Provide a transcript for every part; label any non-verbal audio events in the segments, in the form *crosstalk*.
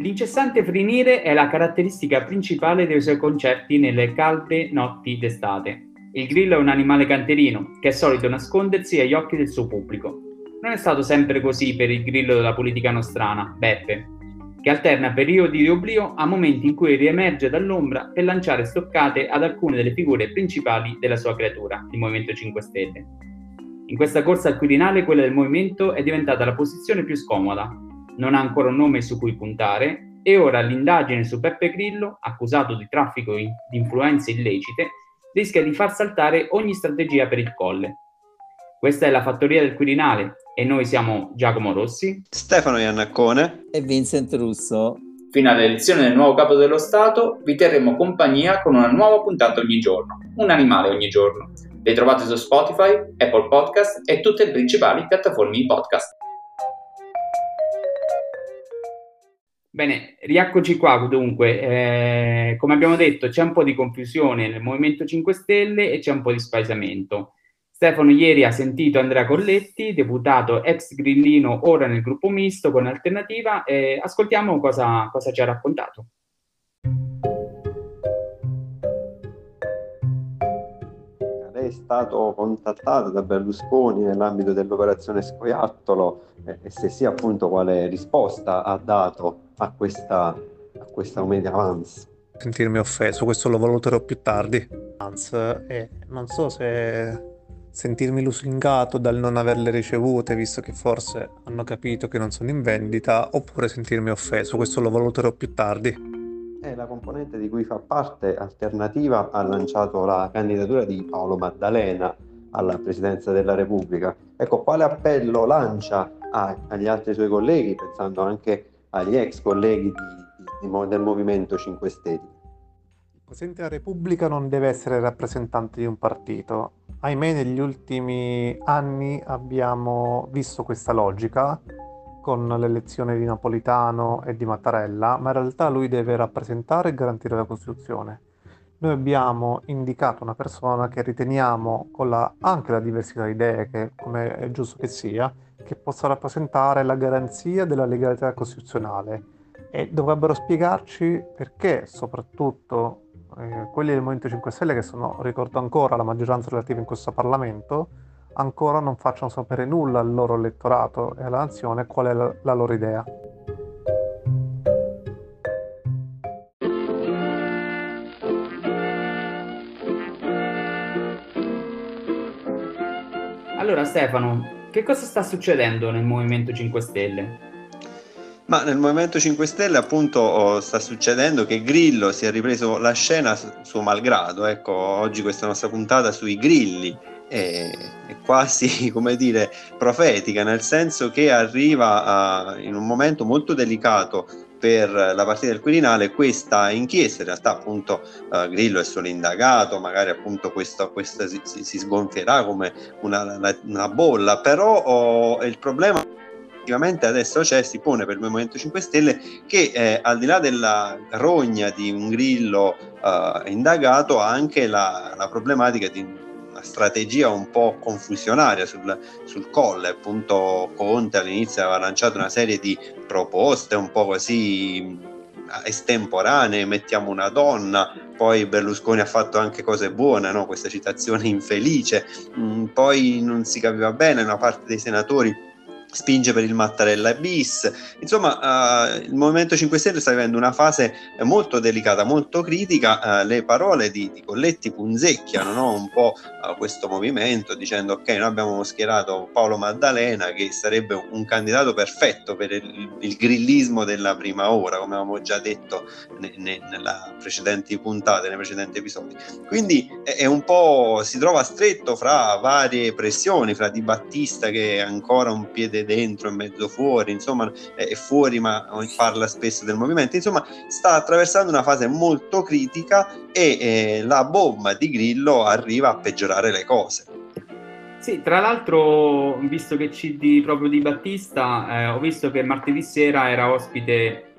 L'incessante frinire è la caratteristica principale dei suoi concerti nelle calde notti d'estate. Il grillo è un animale canterino che è solito nascondersi agli occhi del suo pubblico. Non è stato sempre così per il grillo della politica nostrana, Beppe, che alterna periodi di oblio a momenti in cui riemerge dall'ombra per lanciare stoccate ad alcune delle figure principali della sua creatura, il Movimento 5 Stelle. In questa corsa al Quirinale quella del Movimento è diventata la posizione più scomoda, non ha ancora un nome su cui puntare e ora l'indagine su Peppe Grillo, accusato di traffico di influenze illecite, rischia di far saltare ogni strategia per il colle. Questa è la fattoria del Quirinale e noi siamo Giacomo Rossi, Stefano Iannaccone e Vincent Russo. Fino all'elezione del nuovo capo dello Stato vi terremo compagnia con una nuova puntata ogni giorno, un animale ogni giorno. Le trovate su Spotify, Apple Podcast e tutte le principali piattaforme di podcast. Bene, rieccoci qua dunque. Eh, come abbiamo detto, c'è un po' di confusione nel Movimento 5 Stelle e c'è un po' di spaesamento. Stefano ieri ha sentito Andrea Colletti, deputato ex grillino, ora nel gruppo misto con Alternativa, e ascoltiamo cosa, cosa ci ha raccontato. È stato contattato da Berlusconi nell'ambito dell'operazione Scoiattolo eh, e se sì appunto quale risposta ha dato a questa, a questa avance. Sentirmi offeso, questo lo valuterò più tardi. Anzi, eh, non so se sentirmi lusingato dal non averle ricevute, visto che forse hanno capito che non sono in vendita, oppure sentirmi offeso, questo lo valuterò più tardi. La componente di cui fa parte Alternativa ha lanciato la candidatura di Paolo Maddalena alla presidenza della Repubblica. Ecco, quale appello lancia a, agli altri suoi colleghi, pensando anche agli ex colleghi di, di, del Movimento 5 Stelle. Il Presidente della Repubblica non deve essere rappresentante di un partito. Ahimè, negli ultimi anni abbiamo visto questa logica con l'elezione di Napolitano e di Mattarella, ma in realtà lui deve rappresentare e garantire la Costituzione. Noi abbiamo indicato una persona che riteniamo, con la, anche la diversità di idee, che come è giusto che sia, che possa rappresentare la garanzia della legalità costituzionale e dovrebbero spiegarci perché soprattutto eh, quelli del Movimento 5 Stelle che sono, ricordo ancora, la maggioranza relativa in questo Parlamento, ancora non facciano sapere nulla al loro elettorato e alla nazione qual è la, la loro idea. Allora Stefano, che cosa sta succedendo nel Movimento 5 Stelle? Ma nel Movimento 5 Stelle appunto oh, sta succedendo che Grillo si è ripreso la scena suo malgrado, ecco oggi questa nostra puntata sui grilli è, è quasi *laughs* come dire profetica, nel senso che arriva a, in un momento molto delicato per la partita del Quirinale questa inchiesta, in realtà appunto uh, Grillo è solo indagato, magari appunto questo, questa si, si, sgonfierà come una, una, una bolla, però oh, il problema effettivamente adesso c'è, si pone per il Movimento 5 Stelle che eh, al di là della rogna di un Grillo uh, indagato ha anche la, la problematica di una strategia un po' confusionaria sul, sul colle. Appunto, Conte all'inizio aveva lanciato una serie di proposte un po' così estemporanee, mettiamo una donna, poi Berlusconi ha fatto anche cose buone, no? questa citazione infelice, mm, poi non si capiva bene, una parte dei senatori spinge per il Mattarella bis. Insomma, uh, il Movimento 5 Stelle sta vivendo una fase molto delicata, molto critica. Uh, le parole di, di, Colletti punzecchiano no? un po' questo movimento dicendo ok, noi abbiamo schierato Paolo Maddalena che sarebbe un candidato perfetto per il, il grillismo della prima ora, come avevamo già detto ne, ne, nella precedenti puntate, nei precedenti episodi. Quindi è, è un po' si trova stretto fra varie pressioni, fra Di Battista che è ancora un piede dentro e mezzo fuori, insomma è fuori ma parla spesso del movimento, insomma sta attraversando una fase molto critica e eh, la bomba di Grillo arriva a peggiorare le cose. Sì, tra l'altro, visto che CD proprio di Battista, eh, ho visto che martedì sera era ospite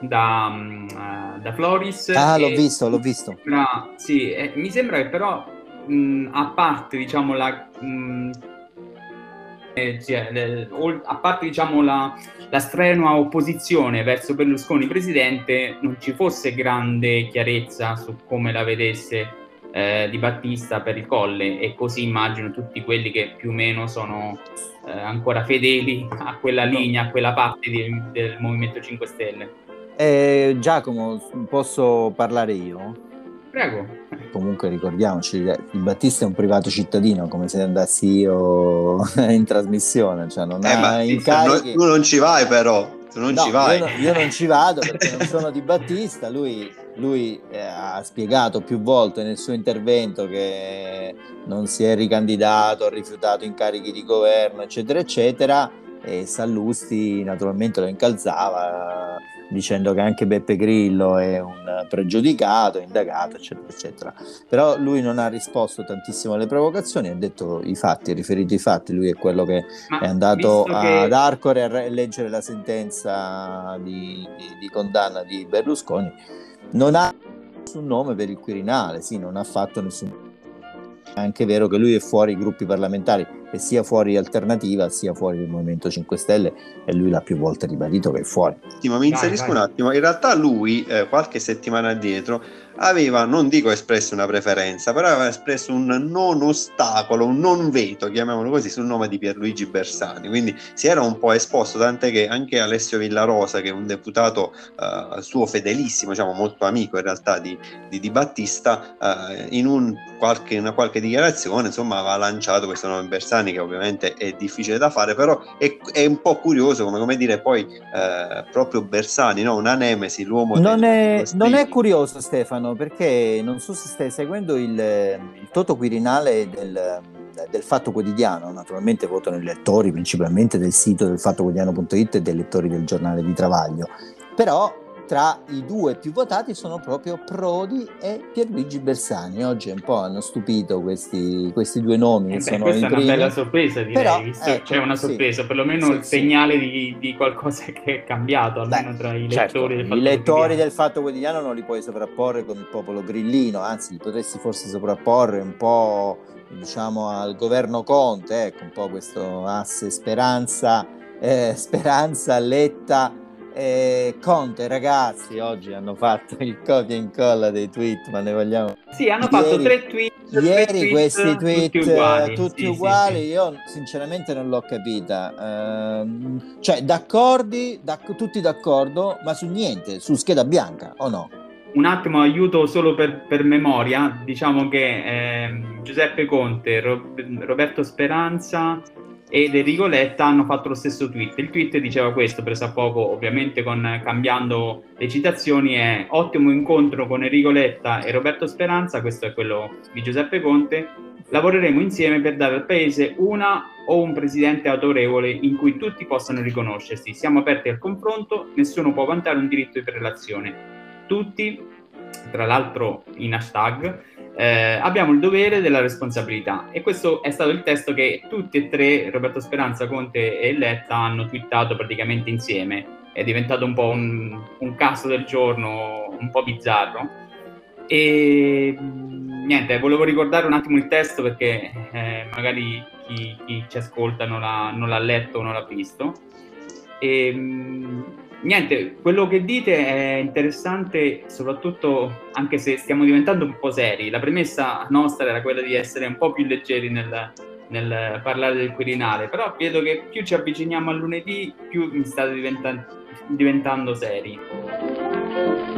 da, uh, da Floris. Ah, l'ho visto, l'ho visto. Sembra, sì, eh, mi sembra che però, mh, a parte, diciamo, la... Mh, le, a parte diciamo, la, la, strenua opposizione verso Berlusconi presidente, non ci fosse grande chiarezza su come la vedesse eh, di Battista per il Colle e così immagino tutti quelli che più o meno sono eh, ancora fedeli a quella linea, a quella parte di, del Movimento 5 Stelle. Eh, Giacomo, posso parlare io? Prego. Comunque ricordiamoci, il Battista è un privato cittadino, come se andassi io *laughs* in trasmissione, cioè non eh, ha incarichi... tu non ci vai però, tu non no, ci vai. Io, io non ci vado *laughs* perché non sono di Battista, lui, lui eh, ha spiegato più volte nel suo intervento che non si è ricandidato, ha rifiutato incarichi di governo, eccetera, eccetera, e Sallusti naturalmente lo incalzava dicendo che anche Beppe Grillo è un pregiudicato, indagato, eccetera, eccetera. Però lui non ha risposto tantissimo alle provocazioni, ha detto i fatti, riferito i fatti, lui è quello che Ma è andato che... ad Arcore a leggere la sentenza di, di, di condanna di Berlusconi, non ha nessun nome per il Quirinale, sì, non ha fatto nessun è anche vero che lui è fuori i gruppi parlamentari e sia fuori alternativa sia fuori il Movimento 5 Stelle e lui l'ha più volte ribadito che è fuori. Mi inserisco un attimo, in realtà lui eh, qualche settimana addietro aveva, non dico espresso una preferenza, però aveva espresso un non ostacolo, un non veto, chiamiamolo così, sul nome di Pierluigi Bersani. Quindi si era un po' esposto, tant'è che anche Alessio Villarosa, che è un deputato uh, suo fedelissimo, diciamo molto amico in realtà di, di, di Battista, uh, in un qualche, una qualche dichiarazione insomma aveva lanciato questo nome Bersani che ovviamente è difficile da fare, però è, è un po' curioso come, come dire poi uh, proprio Bersani, no? una nemesi, l'uomo... Non, del, è, non è curioso Stefano Stefano, perché non so se stai seguendo il, il Toto Quirinale del, del, Fatto Quotidiano, naturalmente votano i lettori principalmente del sito del fattoquotidiano.it e dei lettori del giornale di Travaglio, però tra i due più votati sono proprio Prodi e Pierluigi Bersani. Oggi un po' hanno stupito questi, questi due nomi. Eh beh, questa è una bella sorpresa, direi, Però, visto ecco, c'è una sorpresa, sì, perlomeno sì, il segnale di, di, qualcosa *laughs* che è cambiato, almeno beh, tra i certo, lettori del Fatto I lettori del Fatto Quotidiano non li puoi sovrapporre con il popolo grillino, anzi li potresti forse sovrapporre un po' diciamo al governo Conte, ecco un po' questo asse speranza, eh, speranza, letta eh, Conte, ragazzi, oggi hanno fatto il copia e incolla dei tweet, ma ne vogliamo. Sì, hanno ieri, fatto tre tweet. Ieri tre questi tweet tutti uguali, tutti sì, uguali sì, io sinceramente non l'ho capita. Uh, cioè, d'accordi, d'ac- tutti d'accordo, ma su niente, su scheda bianca o no? Un attimo, aiuto solo per, per memoria. Diciamo che eh, Giuseppe Conte, Rob- Roberto Speranza ed Enrico Letta hanno fatto lo stesso tweet. Il tweet diceva questo, preso a poco, ovviamente con, cambiando le citazioni, è ottimo incontro con Enrico Letta e Roberto Speranza, questo è quello di Giuseppe Conte, lavoreremo insieme per dare al Paese una o un presidente autorevole in cui tutti possano riconoscersi. Siamo aperti al confronto, nessuno può vantare un diritto di prelazione. Tutti, tra l'altro in hashtag, eh, abbiamo il dovere della responsabilità e questo è stato il testo che tutti e tre, Roberto Speranza, Conte e Letta, hanno twittato praticamente insieme. È diventato un po' un, un caso del giorno, un po' bizzarro. E niente, volevo ricordare un attimo il testo perché eh, magari chi, chi, ci ascolta non l'ha, non l'ha letto o non l'ha visto. E, niente, quello che dite è interessante, soprattutto anche se stiamo diventando un po' seri. La premessa nostra era quella di essere un po' più leggeri nel, nel parlare del Quirinale, però vedo che più ci avviciniamo a lunedì, più state diventando, diventando seri.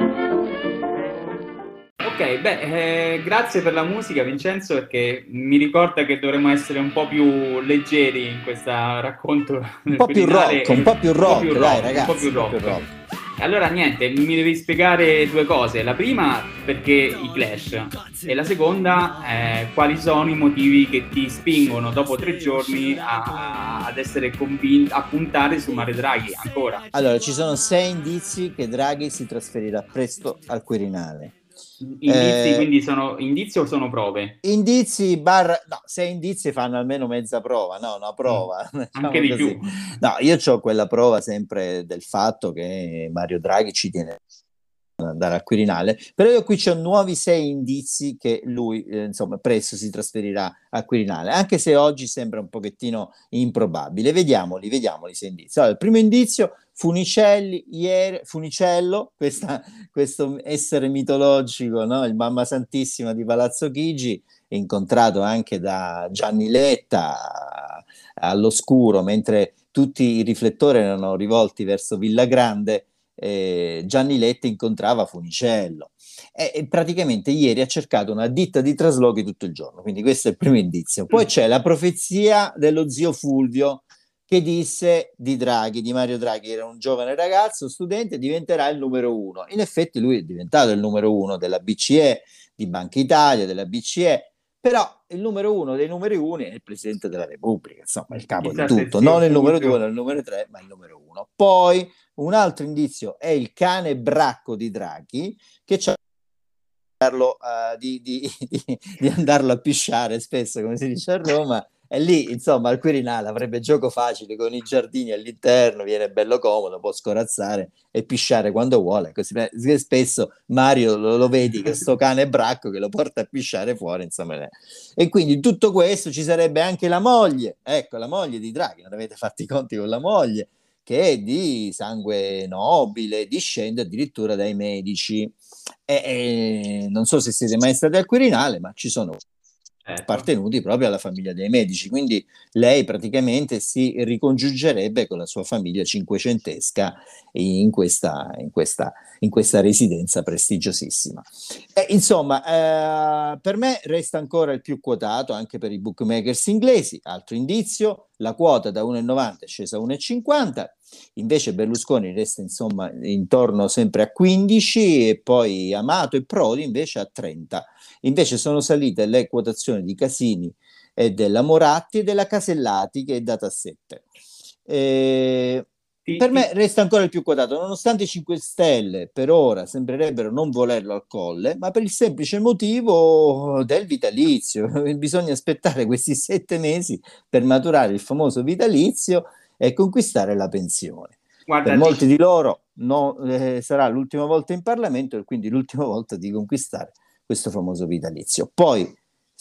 Ok, beh, eh, grazie per la musica Vincenzo perché mi ricorda che dovremmo essere un po' più leggeri in questo racconto. *laughs* Un po' più rock, un po' più rock, rock dai ragazzi. Un po' più rock. Più rock. Allora niente, mi devi spiegare due cose. La prima perché i Clash e la seconda eh, quali sono i motivi che ti spingono dopo tre giorni a, ad essere convinto, a puntare su Mario Draghi ancora. Allora, ci sono sei indizi che Draghi si trasferirà presto al Quirinale. Indizi, eh, quindi sono indizi o sono prove? Indizi, barra, no, se indizi fanno almeno mezza prova, no, una prova. Mm, *laughs* diciamo anche di così. più. No, io ho quella prova sempre del fatto che Mario Draghi ci tiene andare al Quirinale, però io qui c'ho nuovi sei indizi che lui, eh, insomma, presto si trasferirà al Quirinale, anche se oggi sembra un pochettino improbabile. Vediamoli, vediamoli sei indizi. Allora, il primo indizio, Funicelli, ieri, Funicello, *laughs* questa, questo essere mitologico, no? il Mamma Santissima di Palazzo Chigi, incontrato anche da Gianni Letta all'oscuro, mentre tutti i riflettori erano rivolti verso Villa Grande, eh, Gianni Letta incontrava Funicello e, e, praticamente ieri ha cercato una ditta di traslochi tutto il giorno, quindi questo è il primo indizio. Poi mm. c'è la profezia dello zio Fulvio che disse di Draghi, di Mario Draghi, era un giovane ragazzo, studente, diventerà il numero uno. In effetti lui è diventato il numero uno della BCE, di Banca Italia, della BCE, però il numero uno dei numeri uno è il Presidente della Repubblica, insomma, il capo di tutto, non il numero due, non il numero tre, ma il numero uno. Poi un altro indizio è il cane bracco di Draghi che c'ha uh, di, di, *laughs* di, di, andarlo a pisciare spesso, come si dice a Roma. E lì, insomma, al Quirinale avrebbe gioco facile con i giardini all'interno, viene bello comodo, può scorazzare e pisciare quando vuole. Così spesso Mario lo, lo vedi che sto cane bracco che lo porta a pisciare fuori, insomma. E quindi tutto questo ci sarebbe anche la moglie, ecco, la moglie di Draghi, non avete fatto i conti con la moglie, che è di sangue nobile, discende addirittura dai medici. E, e non so se siete mai stati al Quirinale, ma ci sono. Appartenuti proprio alla famiglia dei medici, quindi lei praticamente si ricongiungerebbe con la sua famiglia cinquecentesca in questa, in questa, in questa residenza prestigiosissima. E, insomma, eh, per me resta ancora il più quotato anche per i bookmakers inglesi, altro indizio, la quota da 1,90 è scesa a 1,50, invece Berlusconi resta insomma intorno sempre a 15 e poi Amato e Prodi invece a 30. Invece sono salite le quotazioni di Casini e della Moratti e della Casellati che è data a 7. Eh, per me resta ancora il più quotato, nonostante i 5 Stelle per ora sembrerebbero non volerlo al colle, ma per il semplice motivo del vitalizio. *laughs* Bisogna aspettare questi sette mesi per maturare il famoso vitalizio e conquistare la pensione. Guarda, per molti di loro no, eh, sarà l'ultima volta in Parlamento e quindi l'ultima volta di conquistare questo famoso vitalizio. Poi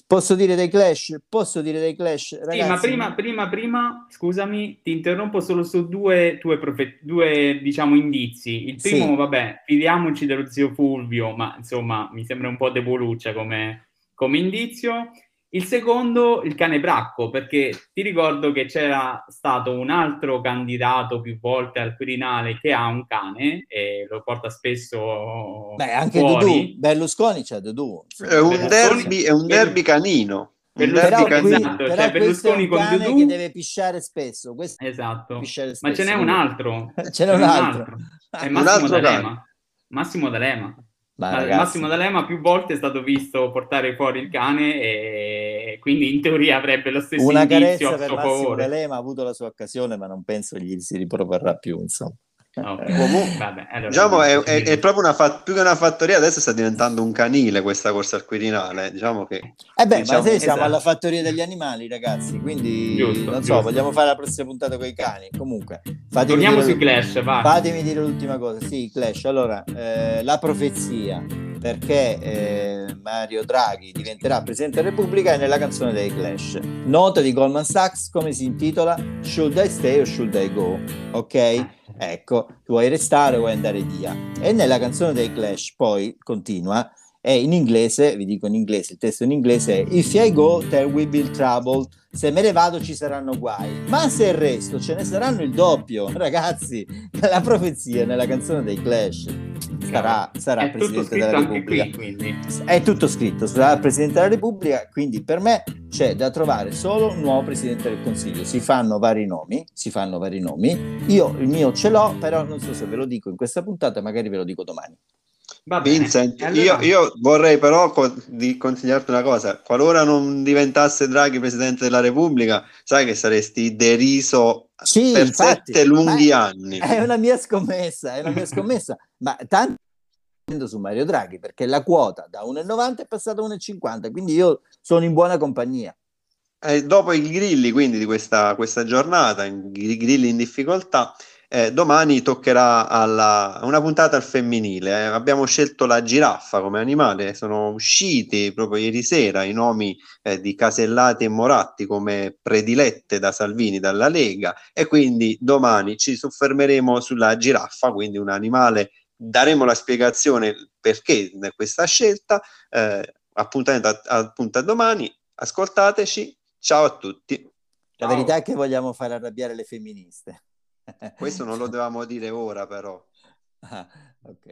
Posso dire dei clash? Posso dire dei clash, ragazzi? Sì, ma prima, prima, prima, scusami, ti interrompo solo su due, due, profe- due diciamo, indizi. Il primo, sì. vabbè, fidiamoci dello zio Fulvio, ma insomma mi sembra un po' deboluccia come, come indizio. Il secondo, il cane bracco, perché ti ricordo che c'era stato un altro candidato più volte al Quirinale che ha un cane e lo porta spesso Beh, anche fuori. Dudu, Berlusconi c'è Dudu. È un derby, è un derby canino. Berlusconi, però, qui, esatto, però cioè Berlusconi con Dudu che deve pisciare spesso. Questo esatto. Pisciare spesso. Ma ce n'è un altro. *laughs* ce n'è un altro. altro. È Massimo D'Alema. Massimo D'Alema. Beh, Massimo D'Alema più volte è stato visto portare fuori il cane e quindi in teoria avrebbe lo stesso Una indizio a suo favore. D'Alema ha avuto la sua occasione ma non penso gli si riproporrà più insomma. Okay. Vabbè, allora, diciamo è, è, è, proprio una fa- più che una fattoria adesso sta diventando un canile questa corsa al Quirinale diciamo che eh beh diciamo, ma se siamo esatto. alla fattoria degli animali ragazzi quindi giusto, non so giusto. vogliamo fare la prossima puntata con i cani comunque fatemi torniamo sui Clash vai. fatemi dire l'ultima cosa sì Clash allora eh, la profezia perché eh, Mario Draghi diventerà Presidente della Repubblica è nella canzone dei Clash. Nota di Goldman Sachs come si intitola? Should I Stay or Should I Go? Ok? Ecco, vuoi restare o vuoi andare via? E nella canzone dei Clash poi continua, e in inglese, vi dico in inglese, il testo in inglese è If I go, there will be trouble. Se me ne vado ci saranno guai, ma se resto ce ne saranno il doppio. Ragazzi, *laughs* la profezia nella canzone dei Clash sarà, sarà è Presidente della Repubblica. Qui, è tutto scritto, sarà Presidente della Repubblica, quindi per me c'è da trovare solo un nuovo Presidente del Consiglio. Si fanno vari nomi, si fanno vari nomi. Io il mio ce l'ho, però non so se ve lo dico in questa puntata, magari ve lo dico domani. Vincent, allora... io, io, vorrei però co- di consigliarti una cosa: qualora non diventasse Draghi presidente della Repubblica, sai che saresti deriso sì, per infatti, sette lunghi anni. È una mia scommessa, è una mia scommessa. *laughs* ma tanto su Mario Draghi perché la quota da 1,90 è passata a 1,50, quindi io sono in buona compagnia. Eh, dopo i grilli, quindi, di questa, questa giornata, i grilli in difficoltà, Eh, domani toccherà alla, una puntata al femminile. Eh. Abbiamo scelto la giraffa come animale, sono usciti proprio ieri sera i nomi eh, di Casellati e Moratti come predilette da Salvini, dalla Lega, e quindi domani ci soffermeremo sulla giraffa, quindi un animale. Daremo la spiegazione perché questa scelta. Eh, appuntamento a, appunto a domani. Ascoltateci. Ciao a tutti. La verità è che vogliamo fare arrabbiare le femministe. Questo non lo *laughs* dovevamo dire ora, però. Ah, ok.